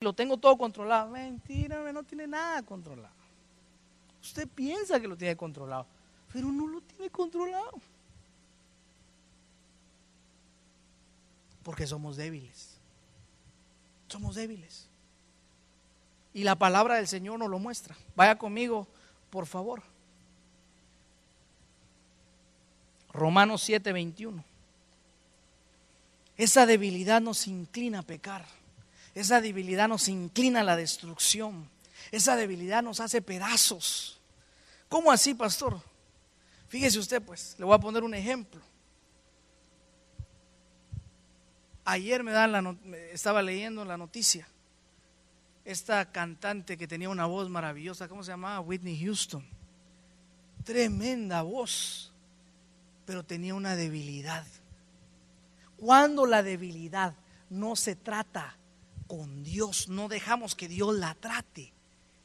lo tengo todo controlado. Mentira, no tiene nada controlado. Usted piensa que lo tiene controlado, pero no lo tiene controlado. Porque somos débiles. Somos débiles. Y la palabra del Señor nos lo muestra. Vaya conmigo, por favor. Romanos 7:21. Esa debilidad nos inclina a pecar. Esa debilidad nos inclina a la destrucción. Esa debilidad nos hace pedazos. ¿Cómo así, pastor? Fíjese usted, pues, le voy a poner un ejemplo. Ayer me estaba leyendo la noticia. Esta cantante que tenía una voz maravillosa, ¿cómo se llamaba? Whitney Houston. Tremenda voz, pero tenía una debilidad. Cuando la debilidad no se trata con Dios, no dejamos que Dios la trate,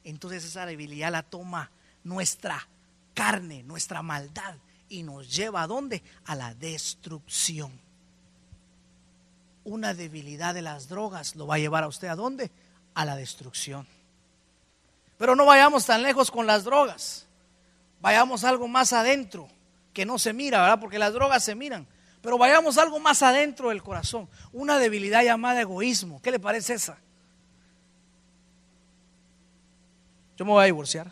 entonces esa debilidad la toma nuestra carne, nuestra maldad y nos lleva a dónde? A la destrucción. Una debilidad de las drogas lo va a llevar a usted a dónde? A la destrucción. Pero no vayamos tan lejos con las drogas. Vayamos algo más adentro que no se mira, ¿verdad? Porque las drogas se miran. Pero vayamos algo más adentro del corazón. Una debilidad llamada egoísmo. ¿Qué le parece esa? Yo me voy a divorciar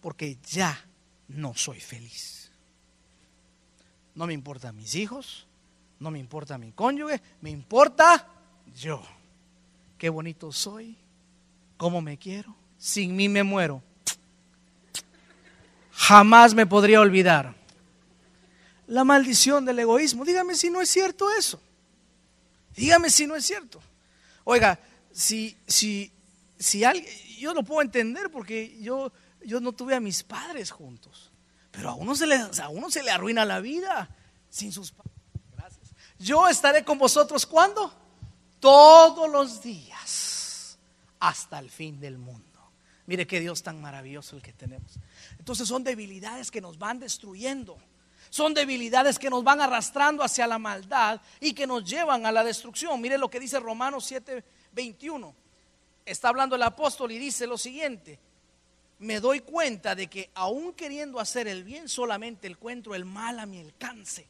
porque ya no soy feliz. No me importan mis hijos, no me importa mi cónyuge, me importa yo. Qué bonito soy, cómo me quiero. Sin mí me muero. Jamás me podría olvidar la maldición del egoísmo. Dígame si no es cierto eso. Dígame si no es cierto. Oiga, si, si, si alguien, yo lo puedo entender porque yo, yo no tuve a mis padres juntos. Pero a uno se le, a uno se le arruina la vida sin sus padres. Gracias. Yo estaré con vosotros cuando? Todos los días hasta el fin del mundo. Mire qué Dios tan maravilloso el que tenemos. Entonces son debilidades que nos van destruyendo. Son debilidades que nos van arrastrando hacia la maldad y que nos llevan a la destrucción. Mire lo que dice Romanos 7, 21. Está hablando el apóstol y dice lo siguiente. Me doy cuenta de que aún queriendo hacer el bien, solamente encuentro el mal a mi alcance.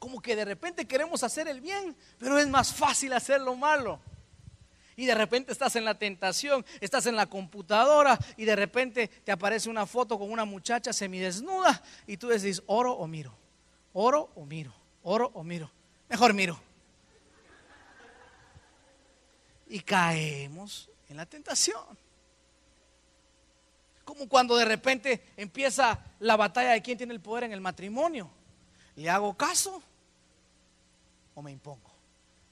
Como que de repente queremos hacer el bien, pero es más fácil hacer lo malo. Y de repente estás en la tentación, estás en la computadora y de repente te aparece una foto con una muchacha semidesnuda y tú decís, oro o miro. ¿Oro o miro? ¿Oro o miro? Mejor miro. Y caemos en la tentación. Como cuando de repente empieza la batalla de quién tiene el poder en el matrimonio. ¿Le hago caso o me impongo?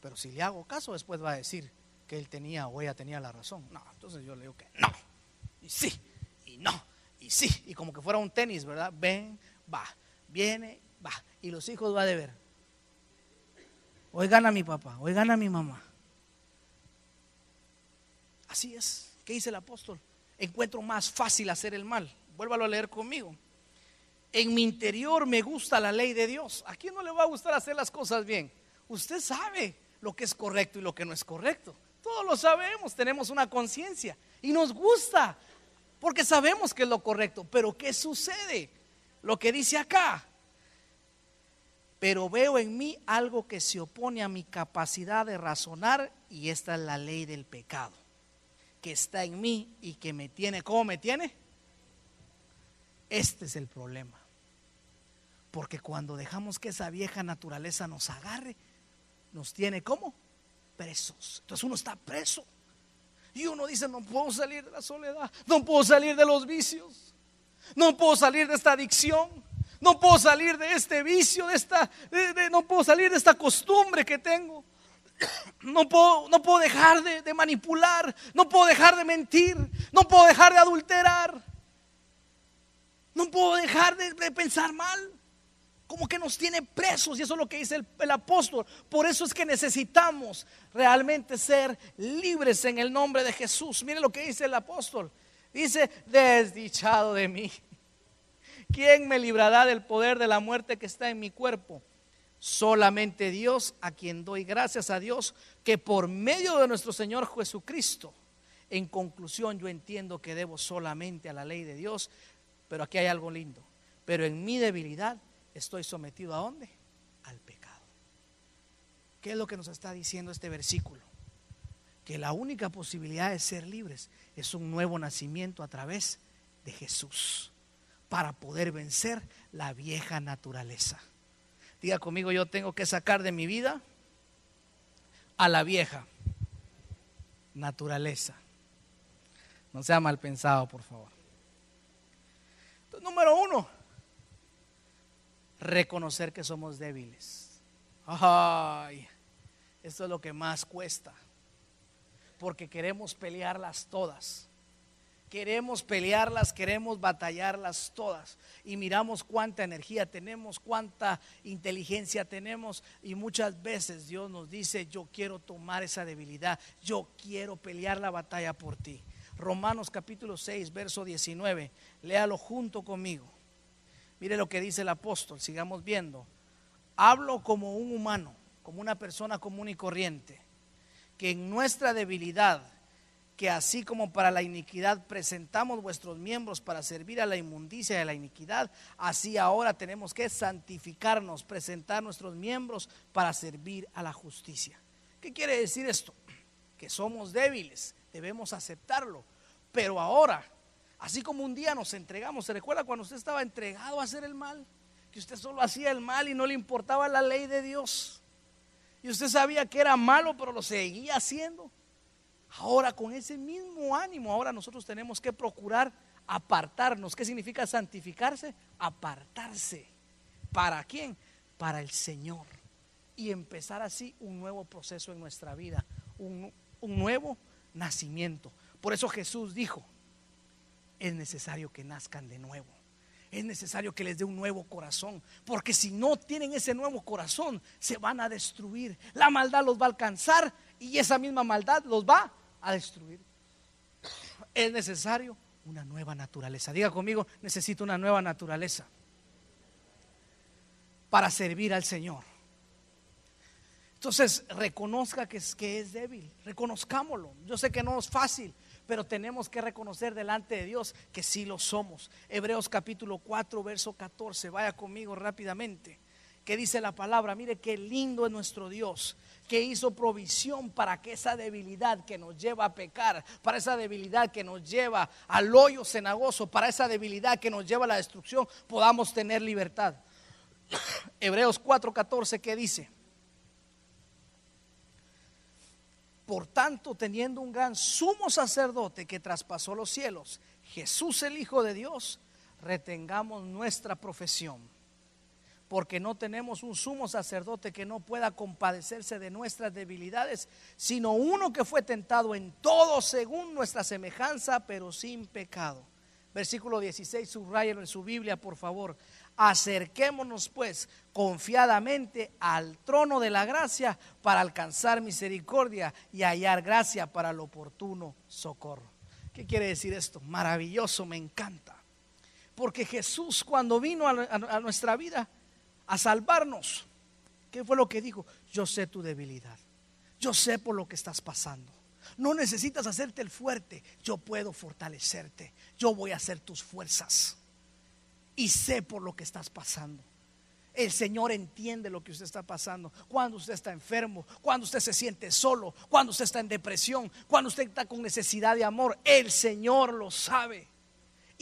Pero si le hago caso, después va a decir que él tenía o ella tenía la razón. No, entonces yo le digo que no. Y sí, y no, y sí. Y como que fuera un tenis, ¿verdad? Ven, va, viene, va. Y los hijos va a deber. Hoy gana mi papá, hoy gana mi mamá. Así es. ¿Qué dice el apóstol? Encuentro más fácil hacer el mal. Vuélvalo a leer conmigo. En mi interior me gusta la ley de Dios. ¿A quién no le va a gustar hacer las cosas bien? Usted sabe lo que es correcto y lo que no es correcto. Todos lo sabemos, tenemos una conciencia y nos gusta porque sabemos que es lo correcto. Pero ¿qué sucede? Lo que dice acá, pero veo en mí algo que se opone a mi capacidad de razonar y esta es la ley del pecado, que está en mí y que me tiene, ¿cómo me tiene? Este es el problema. Porque cuando dejamos que esa vieja naturaleza nos agarre, nos tiene como presos. Entonces uno está preso. Y uno dice, no puedo salir de la soledad, no puedo salir de los vicios, no puedo salir de esta adicción, no puedo salir de este vicio, de esta, no puedo salir de esta costumbre que tengo. No puedo, no puedo dejar de, manipular, no puedo dejar de mentir, no puedo dejar de adulterar, no puedo dejar de, pensar mal como que nos tiene presos y eso es lo que dice el, el, apóstol. Por eso es que necesitamos realmente ser libres en el nombre de Jesús. Mire lo que dice el apóstol. Dice, desdichado de mí. ¿Quién me librará del poder de la muerte que está en mi cuerpo? Solamente Dios, a quien doy gracias a Dios, que por medio de nuestro Señor Jesucristo, en conclusión yo entiendo que debo solamente a la ley de Dios, pero aquí hay algo lindo. Pero en mi debilidad estoy sometido a dónde? Al pecado. ¿Qué es lo que nos está diciendo este versículo? Que la única posibilidad de ser libres es un nuevo nacimiento a través de Jesús para poder vencer la vieja naturaleza. Diga conmigo, yo tengo que sacar de mi vida a la vieja naturaleza. No sea mal pensado, por favor. Entonces, número uno, reconocer que somos débiles. Ay, esto es lo que más cuesta. Porque queremos pelearlas todas. Queremos pelearlas, queremos batallarlas todas. Y miramos cuánta energía tenemos, cuánta inteligencia tenemos. Y muchas veces Dios nos dice, yo quiero tomar esa debilidad, yo quiero pelear la batalla por ti. Romanos capítulo 6, verso 19. Léalo junto conmigo. Mire lo que dice el apóstol, sigamos viendo. Hablo como un humano, como una persona común y corriente, que en nuestra debilidad que así como para la iniquidad presentamos vuestros miembros para servir a la inmundicia de la iniquidad, así ahora tenemos que santificarnos, presentar nuestros miembros para servir a la justicia. ¿Qué quiere decir esto? Que somos débiles, debemos aceptarlo, pero ahora, así como un día nos entregamos, ¿se recuerda cuando usted estaba entregado a hacer el mal? Que usted solo hacía el mal y no le importaba la ley de Dios. Y usted sabía que era malo, pero lo seguía haciendo. Ahora con ese mismo ánimo, ahora nosotros tenemos que procurar apartarnos. ¿Qué significa santificarse? Apartarse. ¿Para quién? Para el Señor. Y empezar así un nuevo proceso en nuestra vida, un, un nuevo nacimiento. Por eso Jesús dijo, es necesario que nazcan de nuevo. Es necesario que les dé un nuevo corazón, porque si no tienen ese nuevo corazón, se van a destruir. La maldad los va a alcanzar y esa misma maldad los va a destruir. Es necesario una nueva naturaleza. Diga conmigo, necesito una nueva naturaleza para servir al Señor. Entonces, reconozca que es, débil, reconozcámoslo. Yo sé que no es fácil, pero tenemos que reconocer delante de Dios que sí lo somos. Hebreos capítulo 4, verso 14, vaya conmigo rápidamente. Que dice la palabra, mire qué lindo es nuestro Dios que hizo provisión para que esa debilidad que nos lleva a pecar, para esa debilidad que nos lleva al hoyo cenagoso, para esa debilidad que nos lleva a la destrucción, podamos tener libertad. Hebreos 4:14, ¿qué dice? Por tanto, teniendo un gran sumo sacerdote que traspasó los cielos, Jesús el Hijo de Dios, retengamos nuestra profesión porque no tenemos un sumo sacerdote que no pueda compadecerse de nuestras debilidades, sino uno que fue tentado en todo según nuestra semejanza, pero sin pecado. Versículo 16, subrayelo en su Biblia, por favor. Acerquémonos pues confiadamente al trono de la gracia para alcanzar misericordia y hallar gracia para el oportuno socorro. ¿Qué quiere decir esto? Maravilloso, me encanta. Porque Jesús cuando vino a, nuestra vida, a salvarnos. ¿Qué fue lo que dijo? Yo sé tu debilidad. Yo sé por lo que estás pasando. No necesitas hacerte el fuerte. Yo puedo fortalecerte. Yo voy a hacer tus fuerzas. Y sé por lo que estás pasando. El Señor entiende lo que usted está pasando. Cuando usted está enfermo, cuando usted se siente solo, cuando usted está en depresión, cuando usted está con necesidad de amor, el Señor lo sabe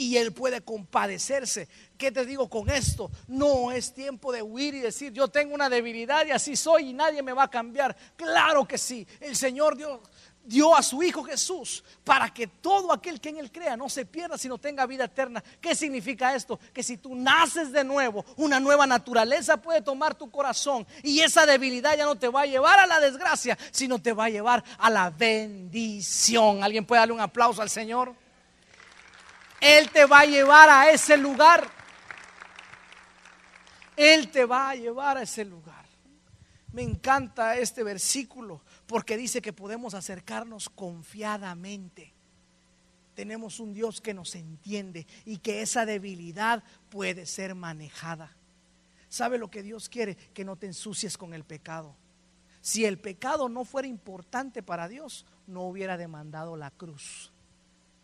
y Él puede compadecerse. ¿Qué te digo con esto? No es tiempo de huir y decir, yo tengo una debilidad y así soy y nadie me va a cambiar. Claro que sí, el Señor dio, dio a su Hijo Jesús para que todo aquel que en Él crea no se pierda, sino tenga vida eterna. ¿Qué significa esto? Que si tú naces de nuevo, una nueva naturaleza puede tomar tu corazón y esa debilidad ya no te va a llevar a la desgracia, sino te va a llevar a la bendición. ¿Alguien puede darle un aplauso al Señor? Él te va a llevar a ese lugar. Él te va a llevar a ese lugar. Me encanta este versículo porque dice que podemos acercarnos confiadamente. Tenemos un Dios que nos entiende y que esa debilidad puede ser manejada. ¿Sabe lo que Dios quiere? Que no te ensucies con el pecado. Si el pecado no fuera importante para Dios, no hubiera demandado la cruz.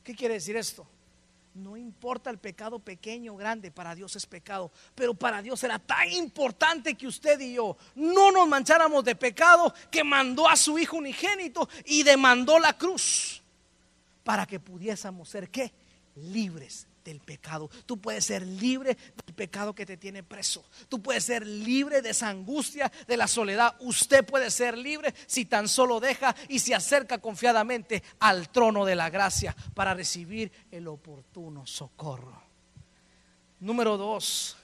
¿Qué quiere decir esto? No importa el pecado pequeño o grande, para Dios es pecado. Pero para Dios era tan importante que usted y yo no nos mancháramos de pecado que mandó a su Hijo unigénito y demandó la cruz para que pudiésemos ser qué? Libres del pecado. Tú puedes ser libre del pecado que te tiene preso. Tú puedes ser libre de esa angustia, de la soledad. Usted puede ser libre si tan solo deja y se acerca confiadamente al trono de la gracia para recibir el oportuno socorro. Número dos,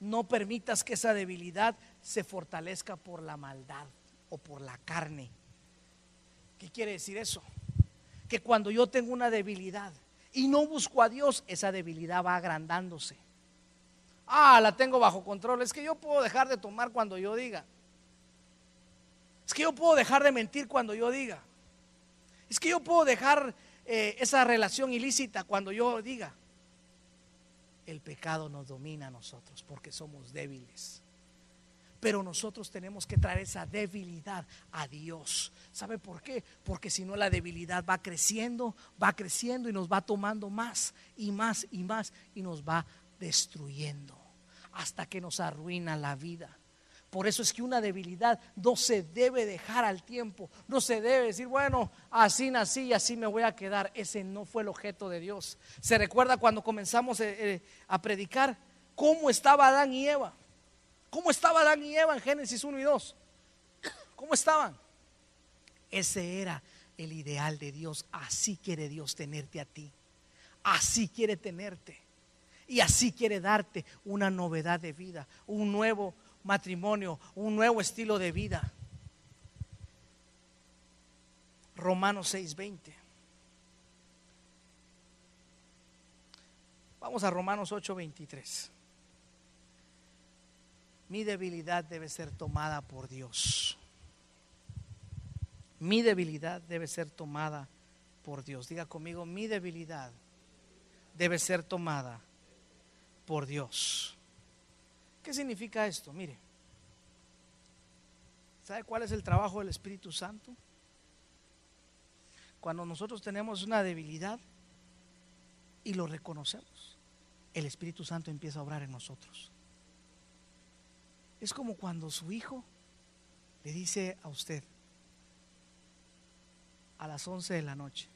no permitas que esa debilidad se fortalezca por la maldad o por la carne. ¿Qué quiere decir eso? Que cuando yo tengo una debilidad, y no busco a Dios, esa debilidad va agrandándose. Ah, la tengo bajo control. Es que yo puedo dejar de tomar cuando yo diga. Es que yo puedo dejar de mentir cuando yo diga. Es que yo puedo dejar eh, esa relación ilícita cuando yo diga. El pecado nos domina a nosotros porque somos débiles. Pero nosotros tenemos que traer esa debilidad a Dios. ¿Sabe por qué? Porque si no la debilidad va creciendo, va creciendo y nos va tomando más y más y más y nos va destruyendo hasta que nos arruina la vida. Por eso es que una debilidad no se debe dejar al tiempo, no se debe decir, bueno, así nací y así me voy a quedar. Ese no fue el objeto de Dios. Se recuerda cuando comenzamos eh, eh, a predicar cómo estaba Adán y Eva. ¿Cómo estaba Adán y Eva en Génesis 1 y 2? ¿Cómo estaban? Ese era el ideal de Dios. Así quiere Dios tenerte a ti. Así quiere tenerte. Y así quiere darte una novedad de vida, un nuevo matrimonio, un nuevo estilo de vida. Romanos 6:20. Vamos a Romanos 8:23 mi debilidad debe ser tomada por Dios. Mi debilidad debe ser tomada por Dios. Diga conmigo, mi debilidad debe ser tomada por Dios. ¿Qué significa esto? Mire, ¿sabe cuál es el trabajo del Espíritu Santo? Cuando nosotros tenemos una debilidad y lo reconocemos, el Espíritu Santo empieza a obrar en nosotros. Es como cuando su hijo le dice a usted a las 11 de la noche,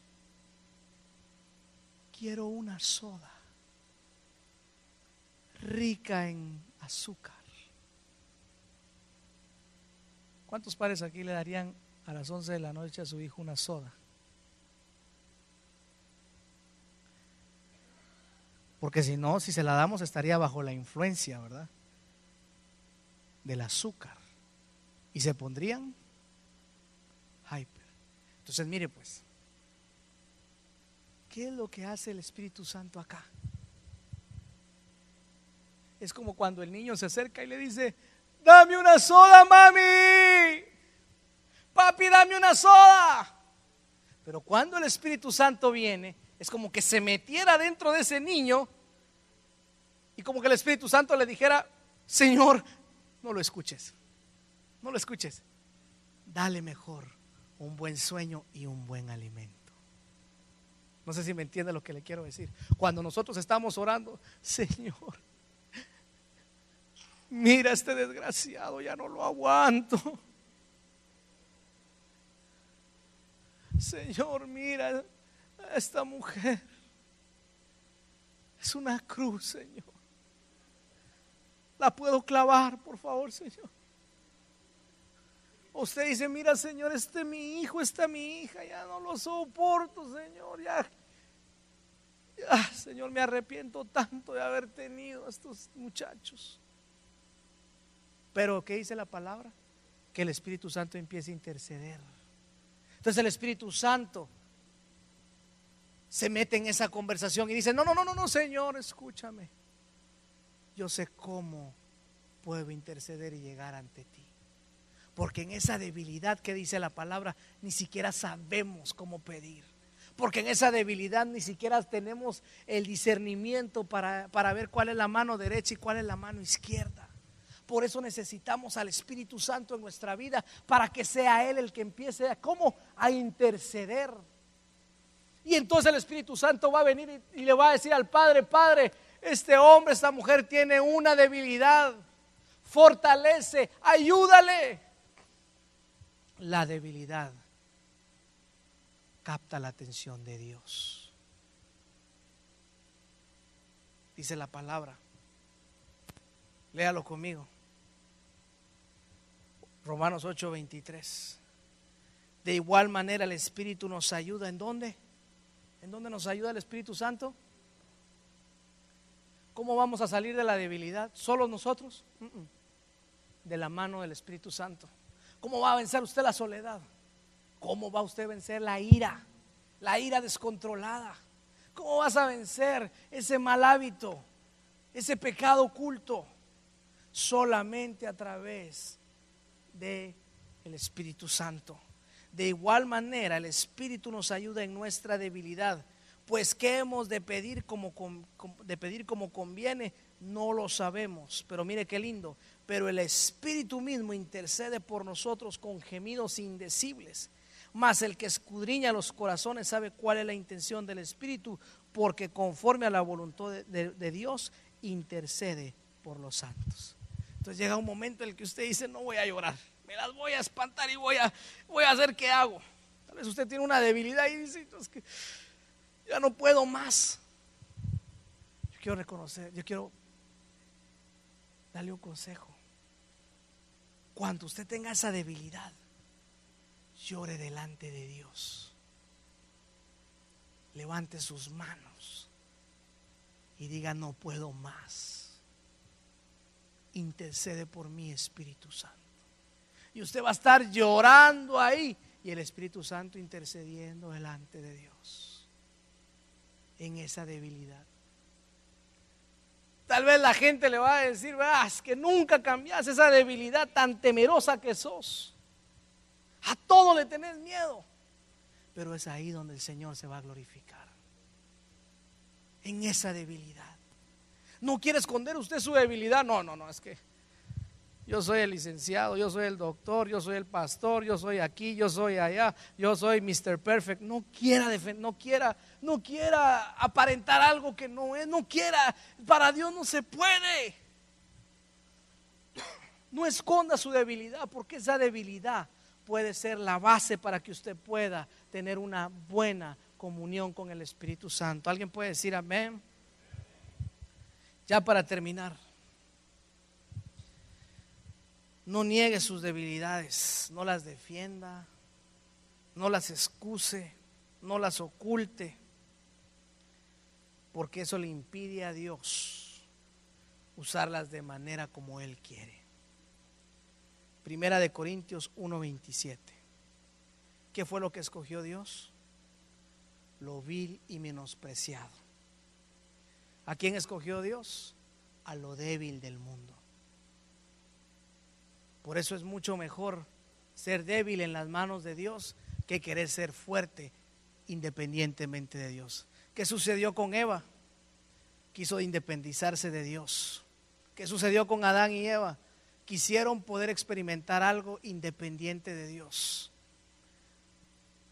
quiero una soda rica en azúcar. ¿Cuántos padres aquí le darían a las 11 de la noche a su hijo una soda? Porque si no, si se la damos estaría bajo la influencia, ¿verdad? Del azúcar y se pondrían hyper. Entonces, mire pues, ¿qué es lo que hace el Espíritu Santo acá? Es como cuando el niño se acerca y le dice, dame una soda, mami. Papi, dame una soda. Pero cuando el Espíritu Santo viene, es como que se metiera dentro de ese niño y como que el Espíritu Santo le dijera, Señor, no lo escuches. No lo escuches. Dale mejor un buen sueño y un buen alimento. No sé si me entiende lo que le quiero decir. Cuando nosotros estamos orando, Señor, mira este desgraciado, ya no lo aguanto. Señor, mira a esta mujer. Es una cruz, Señor la puedo clavar, por favor, Señor. Usted dice, mira, Señor, este es mi hijo, esta es mi hija, ya no lo soporto, Señor, ya, Señor, me arrepiento tanto de haber tenido a estos muchachos. Pero, ¿qué dice la palabra? Que el Espíritu Santo empiece a interceder. Entonces el Espíritu Santo se mete en esa conversación y dice, no, no, no, no, no, Señor, escúchame yo sé cómo puedo interceder y llegar ante ti. Porque en esa debilidad que dice la palabra, ni siquiera sabemos cómo pedir. Porque en esa debilidad ni siquiera tenemos el discernimiento para, para ver cuál es la mano derecha y cuál es la mano izquierda. Por eso necesitamos al Espíritu Santo en nuestra vida para que sea Él el que empiece a, ¿cómo? a interceder. Y entonces el Espíritu Santo va a venir y, y le va a decir al Padre, Padre, este hombre, esta mujer tiene una debilidad. Fortalece, ayúdale. La debilidad capta la atención de Dios. Dice la palabra. Léalo conmigo. Romanos 8:23. De igual manera el Espíritu nos ayuda. ¿En dónde? ¿En dónde nos ayuda el Espíritu Santo? ¿Cómo vamos a salir de la debilidad? ¿Solo nosotros? De la mano del Espíritu Santo. ¿Cómo va a vencer usted la soledad? ¿Cómo va usted a vencer la ira? La ira descontrolada. ¿Cómo vas a vencer ese mal hábito? Ese pecado oculto. Solamente a través de el Espíritu Santo. De igual manera, el Espíritu nos ayuda en nuestra debilidad pues qué hemos de pedir como, de pedir como conviene, no lo sabemos. Pero mire qué lindo. Pero el Espíritu mismo intercede por nosotros con gemidos indecibles. Mas el que escudriña los corazones sabe cuál es la intención del Espíritu, porque conforme a la voluntad de, Dios intercede por los santos. Entonces llega un momento en el que usted dice, no voy a llorar, me las voy a espantar y voy a, voy a hacer qué hago. Tal vez usted tiene una debilidad y dice, que no puedo más. Yo quiero reconocer, yo quiero darle un consejo. Cuando usted tenga esa debilidad, llore delante de Dios. Levante sus manos y diga, no puedo más. Intercede por mi Espíritu Santo. Y usted va a estar llorando ahí y el Espíritu Santo intercediendo delante de Dios en esa debilidad. Tal vez la gente le va a decir, ah, es que nunca cambias esa debilidad tan temerosa que sos. A todo le tenés miedo. Pero es ahí donde el Señor se va a glorificar. En esa debilidad. No quiere esconder usted su debilidad. No, no, no, es que yo soy el licenciado, yo soy el doctor, yo soy el pastor, yo soy aquí, yo soy allá, yo soy Mr. Perfect. No quiera no quiera, no quiera aparentar algo que no es, no quiera, para Dios no se puede. No esconda su debilidad, porque esa debilidad puede ser la base para que usted pueda tener una buena comunión con el Espíritu Santo. ¿Alguien puede decir amén? Ya para terminar. No niegue sus debilidades, no las defienda, no las excuse, no las oculte, porque eso le impide a Dios usarlas de manera como Él quiere. Primera de Corintios 1:27. ¿Qué fue lo que escogió Dios? Lo vil y menospreciado. ¿A quién escogió Dios? A lo débil del mundo. Por eso es mucho mejor ser débil en las manos de Dios que querer ser fuerte independientemente de Dios. ¿Qué sucedió con Eva? Quiso independizarse de Dios. ¿Qué sucedió con Adán y Eva? Quisieron poder experimentar algo independiente de Dios.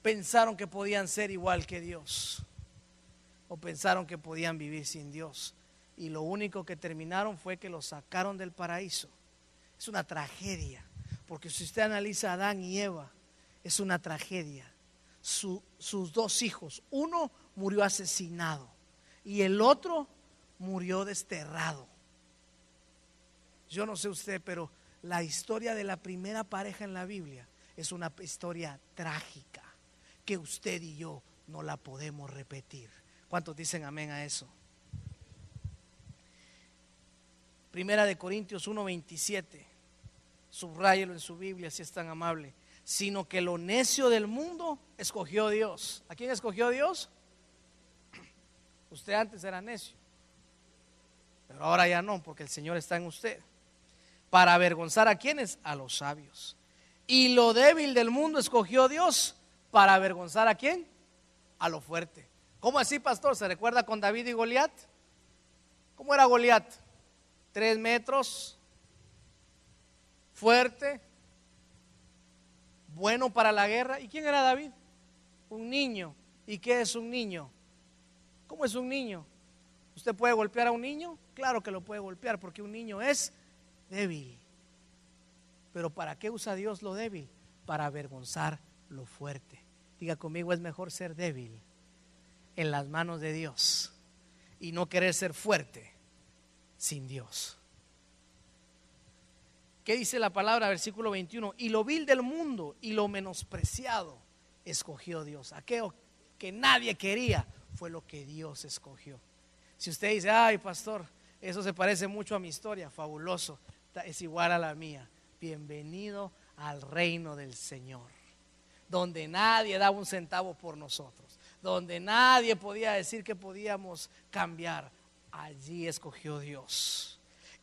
Pensaron que podían ser igual que Dios. O pensaron que podían vivir sin Dios. Y lo único que terminaron fue que los sacaron del paraíso es una tragedia. Porque si usted analiza a Adán y Eva, es una tragedia. sus dos hijos, uno murió asesinado y el otro murió desterrado. Yo no sé usted, pero la historia de la primera pareja en la Biblia es una historia trágica que usted y yo no la podemos repetir. ¿Cuántos dicen amén a eso? Primera de Corintios 1:27 subráyelo en su Biblia si es tan amable, sino que lo necio del mundo escogió Dios. ¿A quién escogió Dios? Usted antes era necio, pero ahora ya no, porque el Señor está en usted. Para avergonzar a quienes? A los sabios. Y lo débil del mundo escogió Dios para avergonzar a quién? A lo fuerte. ¿Cómo así, pastor? ¿Se recuerda con David y Goliat? ¿Cómo era Goliat? Tres metros, fuerte, bueno para la guerra. ¿Y quién era David? Un niño. ¿Y qué es un niño? ¿Cómo es un niño? ¿Usted puede golpear a un niño? Claro que lo puede golpear porque un niño es débil. Pero ¿para qué usa Dios lo débil? Para avergonzar lo fuerte. Diga conmigo, es mejor ser débil en las manos de Dios y no querer ser fuerte sin Dios. ¿Qué dice la palabra, versículo 21? Y lo vil del mundo y lo menospreciado escogió Dios. Aquello que nadie quería fue lo que Dios escogió. Si usted dice, ay pastor, eso se parece mucho a mi historia, fabuloso, es igual a la mía. Bienvenido al reino del Señor, donde nadie daba un centavo por nosotros, donde nadie podía decir que podíamos cambiar. Allí escogió Dios.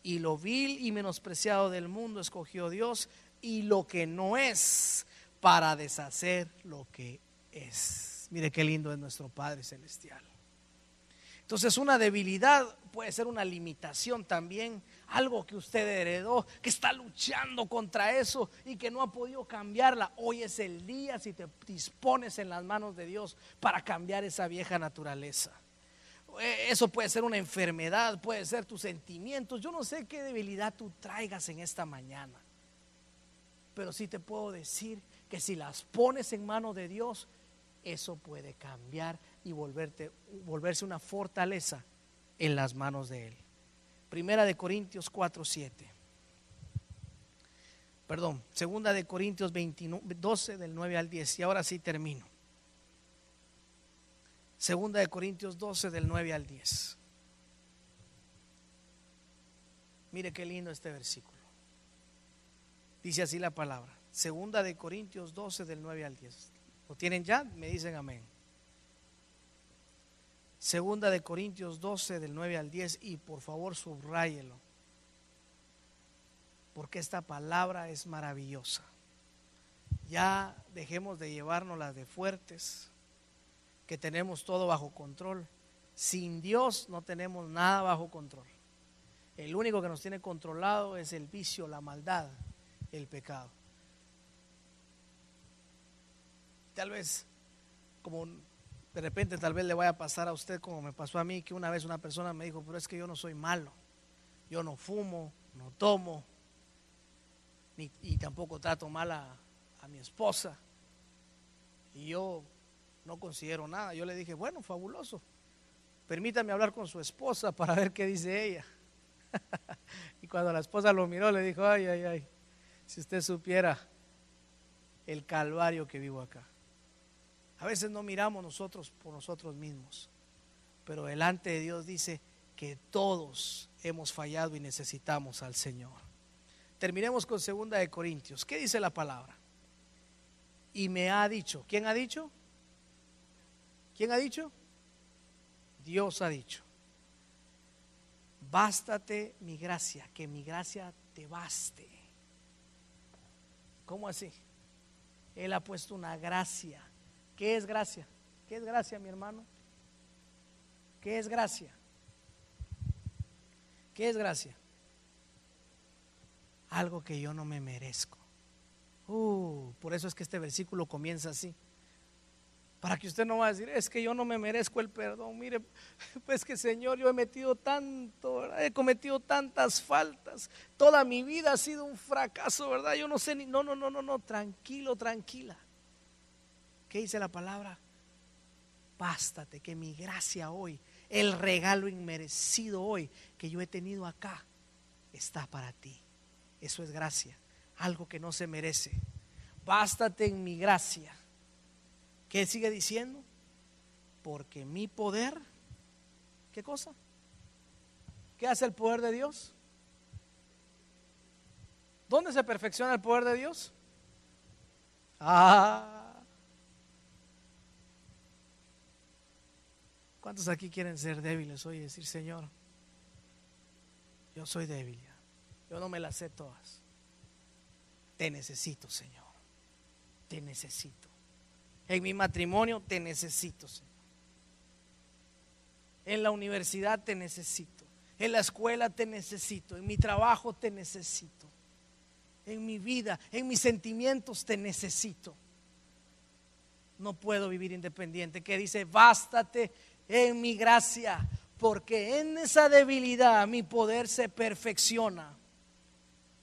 Y lo vil y menospreciado del mundo escogió Dios y lo que no es para deshacer lo que es. Mire qué lindo es nuestro Padre Celestial. Entonces una debilidad puede ser una limitación también, algo que usted heredó, que está luchando contra eso y que no ha podido cambiarla. Hoy es el día si te dispones en las manos de Dios para cambiar esa vieja naturaleza. Eh, eso puede ser una enfermedad, puede ser tus sentimientos. Yo no sé qué debilidad tú traigas en esta mañana, pero sí te puedo decir que si las pones en manos de Dios, eso puede cambiar y volverte, volverse una fortaleza en las manos de Él. Primera de Corintios 4, 7. Perdón, segunda de Corintios 12 del 9 al 10. Y ahora sí termino. Segunda de Corintios 12 del 9 al 10. Mire qué lindo este versículo. Dice así la palabra. Segunda de Corintios 12 del 9 al 10. ¿Lo tienen ya? Me dicen amén. Segunda de Corintios 12 del 9 al 10 y por favor subráyelo. Porque esta palabra es maravillosa. Ya dejemos de llevarnos las de fuertes, que tenemos todo bajo control. Sin Dios no tenemos nada bajo control. El único que nos tiene controlado es el vicio, la maldad, el pecado. Tal vez como de repente tal vez le vaya a pasar a usted como me pasó a mí, que una vez una persona me dijo, pero es que yo no soy malo, yo no fumo, no tomo, ni, y tampoco trato mal a, a mi esposa. Y yo no considero nada. Yo le dije, bueno, fabuloso, permítame hablar con su esposa para ver qué dice ella. y cuando la esposa lo miró, le dijo, ay, ay, ay, si usted supiera el calvario que vivo acá. A veces no miramos nosotros por nosotros mismos, pero delante de Dios dice que todos hemos fallado y necesitamos al Señor. Terminemos con segunda de Corintios. ¿Qué dice la palabra? Y me ha dicho, ¿quién ha dicho? ¿Quién ha dicho? Dios ha dicho. Bástate mi gracia, que mi gracia te baste. ¿Cómo así? Él ha puesto una gracia ¿Qué es gracia? ¿Qué es gracia, mi hermano? ¿Qué es gracia? ¿Qué es gracia? Algo que yo no me merezco. Uh, por eso es que este versículo comienza así. Para que usted no va a decir, es que yo no me merezco el perdón. Mire, pues que Señor, yo he metido tanto, he cometido tantas faltas. Toda mi vida ha sido un fracaso, ¿verdad? Yo no sé ni, no, no, no, no, no, tranquilo, tranquila. ¿Qué dice la palabra? Bástate que mi gracia hoy, el regalo inmerecido hoy que yo he tenido acá, está para ti. Eso es gracia, algo que no se merece. Bástate en mi gracia. ¿Qué sigue diciendo? Porque mi poder, ¿qué cosa? ¿Qué hace el poder de Dios? ¿Dónde se perfecciona el poder de Dios? Ah, ¿Cuántos aquí quieren ser débiles hoy y decir, Señor, yo soy débil Yo no me las sé todas. Te necesito, Señor. Te necesito. En mi matrimonio te necesito, Señor. En la universidad te necesito. En la escuela te necesito. En mi trabajo te necesito. en mi vida, en mis sentimientos, te necesito. No puedo vivir independiente. Que dice, bástate en mi gracia, porque en esa debilidad mi poder se perfecciona.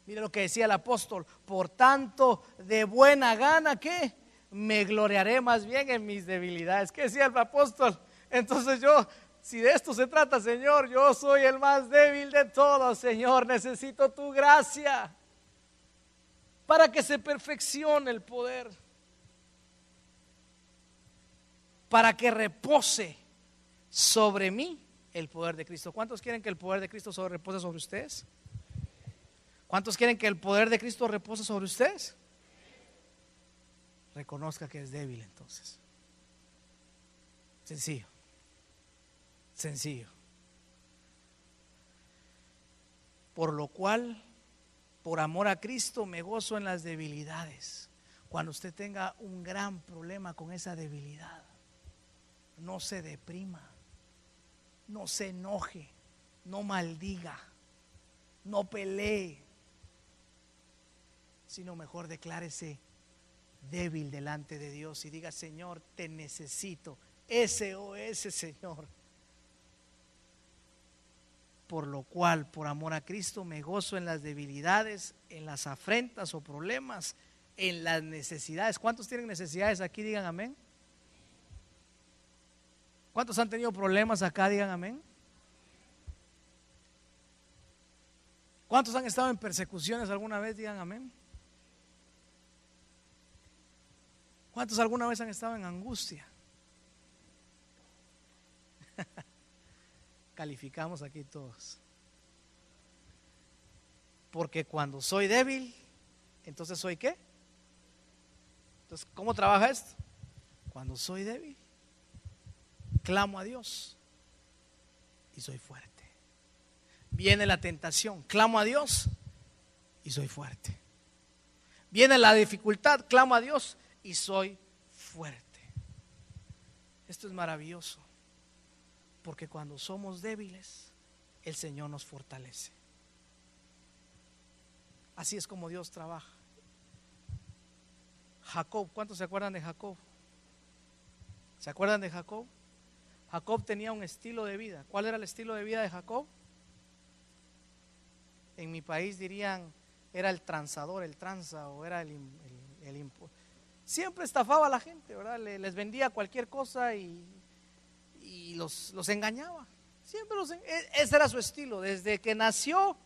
Mire lo que decía el apóstol, por tanto, de buena gana que me gloriaré más bien en mis debilidades. ¿Qué decía el apóstol? Entonces yo, si de esto se trata, Señor, yo soy el más débil de todos, Señor, necesito tu gracia para que se perfeccione el poder, para que repose sobre mí el poder de Cristo. ¿Cuántos quieren que el poder de Cristo repose sobre ustedes? ¿Cuántos quieren que el poder de Cristo repose sobre ustedes? Reconozca que es débil entonces. Sencillo. Sencillo. Por lo cual, por amor a Cristo, me gozo en las debilidades. Cuando usted tenga un gran problema con esa debilidad, no se deprima, no se enoje, no maldiga, no pelee, sino mejor declárese débil delante de Dios y diga, Señor, te necesito. ese Señor. Por lo cual, por amor a Cristo, me gozo en las debilidades, en las afrentas o problemas, en las necesidades. ¿Cuántos tienen necesidades aquí? Digan amén. ¿Cuántos han tenido problemas acá? Digan amén. ¿Cuántos han estado en persecuciones alguna vez? Digan amén. ¿Cuántos alguna vez han estado en angustia? Calificamos aquí todos. Porque cuando soy débil, entonces soy qué? Entonces, ¿cómo trabaja esto? Cuando soy débil, clamo a Dios y soy fuerte. Viene la tentación, clamo a Dios y soy fuerte. Viene la dificultad, clamo a Dios y soy fuerte. Esto es maravilloso, porque cuando somos débiles, el Señor nos fortalece. Así es como Dios trabaja. Jacob, ¿cuántos se acuerdan de Jacob? ¿Se acuerdan de Jacob? Jacob tenía un estilo de vida. ¿Cuál era el estilo de vida de Jacob? En mi país dirían, era el transador, el tranza o era el, el, siempre estafaba a la gente, ¿verdad? les vendía cualquier cosa y, los, engañaba. Siempre los, e, ese era su estilo, desde que nació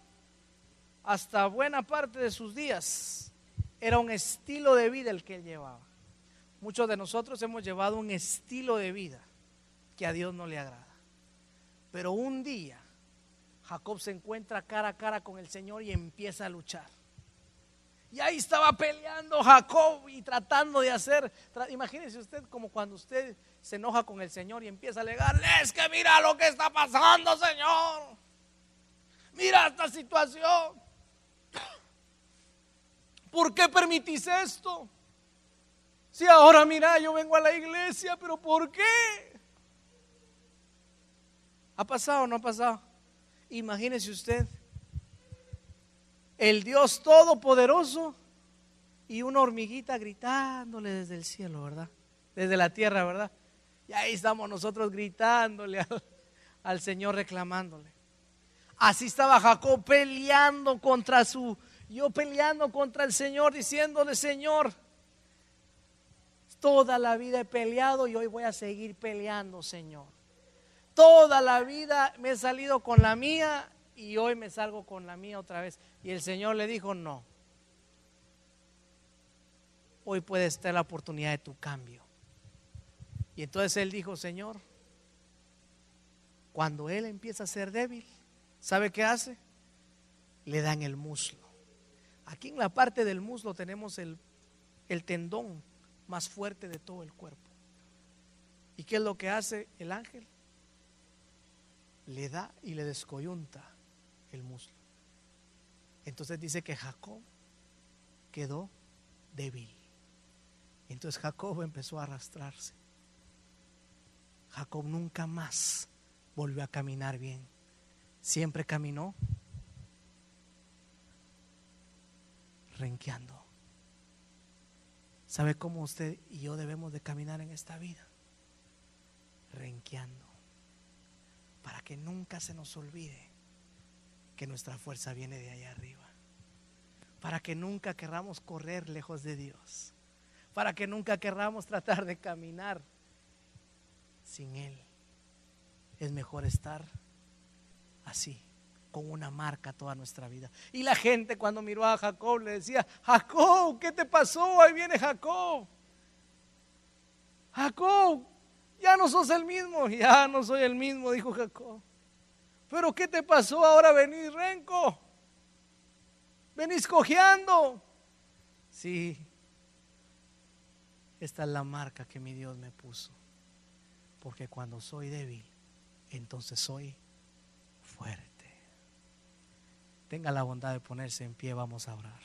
hasta buena parte de sus días. Era un estilo de vida el que él llevaba. Muchos de nosotros hemos llevado un estilo de vida que a Dios no le agrada. Pero un día Jacob se encuentra cara a cara con el Señor y empieza a luchar. Y ahí estaba peleando Jacob y tratando de hacer. Imagínese usted como cuando usted se enoja con el Señor y empieza a alegarle, es que mira lo que está pasando, Señor. Mira esta situación. ¿Por qué permitís esto? Si ahora mira, yo vengo a la iglesia, pero ¿por qué? ¿Ha pasado o no ha pasado? Imagínese usted el Dios Todopoderoso y una hormiguita gritándole desde el cielo, ¿verdad? Desde la tierra, ¿verdad? Y ahí estamos nosotros gritándole al, Señor, reclamándole. Así estaba Jacob peleando contra su, yo peleando contra el Señor, diciéndole, Señor, toda la vida he peleado y hoy voy a seguir peleando, Señor. Toda la vida me he salido con la mía y hoy me salgo con la mía otra vez. Y el Señor le dijo, no. Hoy puede estar la oportunidad de tu cambio. Y entonces él dijo, Señor, cuando él empieza a ser débil, ¿sabe qué hace? Le dan el muslo. Aquí en la parte del muslo tenemos el, el tendón más fuerte de todo el cuerpo. ¿Y qué es lo que hace el ángel? Le da y le descoyunta el muslo. Entonces dice que Jacob quedó débil. Entonces Jacob empezó a arrastrarse. Jacob nunca más volvió a caminar bien. Siempre caminó renqueando. ¿Sabe cómo usted y yo debemos de caminar en esta vida? Renqueando. Para que nunca se nos olvide que nuestra fuerza viene de allá arriba. Para que nunca querramos correr lejos de Dios. Para que nunca querramos tratar de caminar sin Él. Es mejor estar así, con una marca toda nuestra vida. Y la gente cuando miró a Jacob le decía, Jacob, ¿qué te pasó? Ahí viene Jacob. Jacob, ya no sos el mismo, ya no soy el mismo, dijo Jacob. Pero ¿qué te pasó? Ahora venís renco. Venís cojeando. Sí, esta es la marca que mi Dios me puso. Porque cuando soy débil, entonces soy fuerte. Tenga la bondad de ponerse en pie, vamos a orar.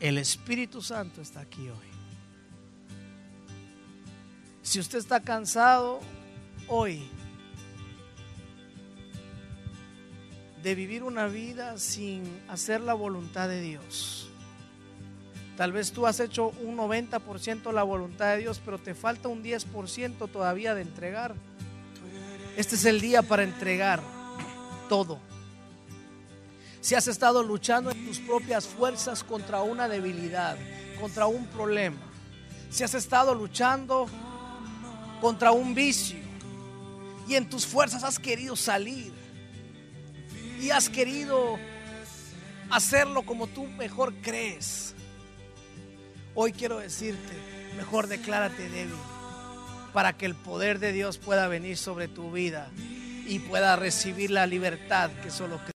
El Espíritu Santo está aquí hoy. Si usted está cansado hoy de vivir una vida sin hacer la voluntad de Dios, tal vez tú has hecho un 90% la voluntad de Dios, pero te falta un 10% todavía de entregar. Este es el día para entregar todo. Si has estado luchando en tus propias fuerzas contra una debilidad, contra un problema, si has estado luchando contra un vicio y en tus fuerzas has querido salir y has querido hacerlo como tú mejor crees, hoy quiero decirte, mejor declárate débil para que el poder de Dios pueda venir sobre tu vida y pueda recibir la libertad que solo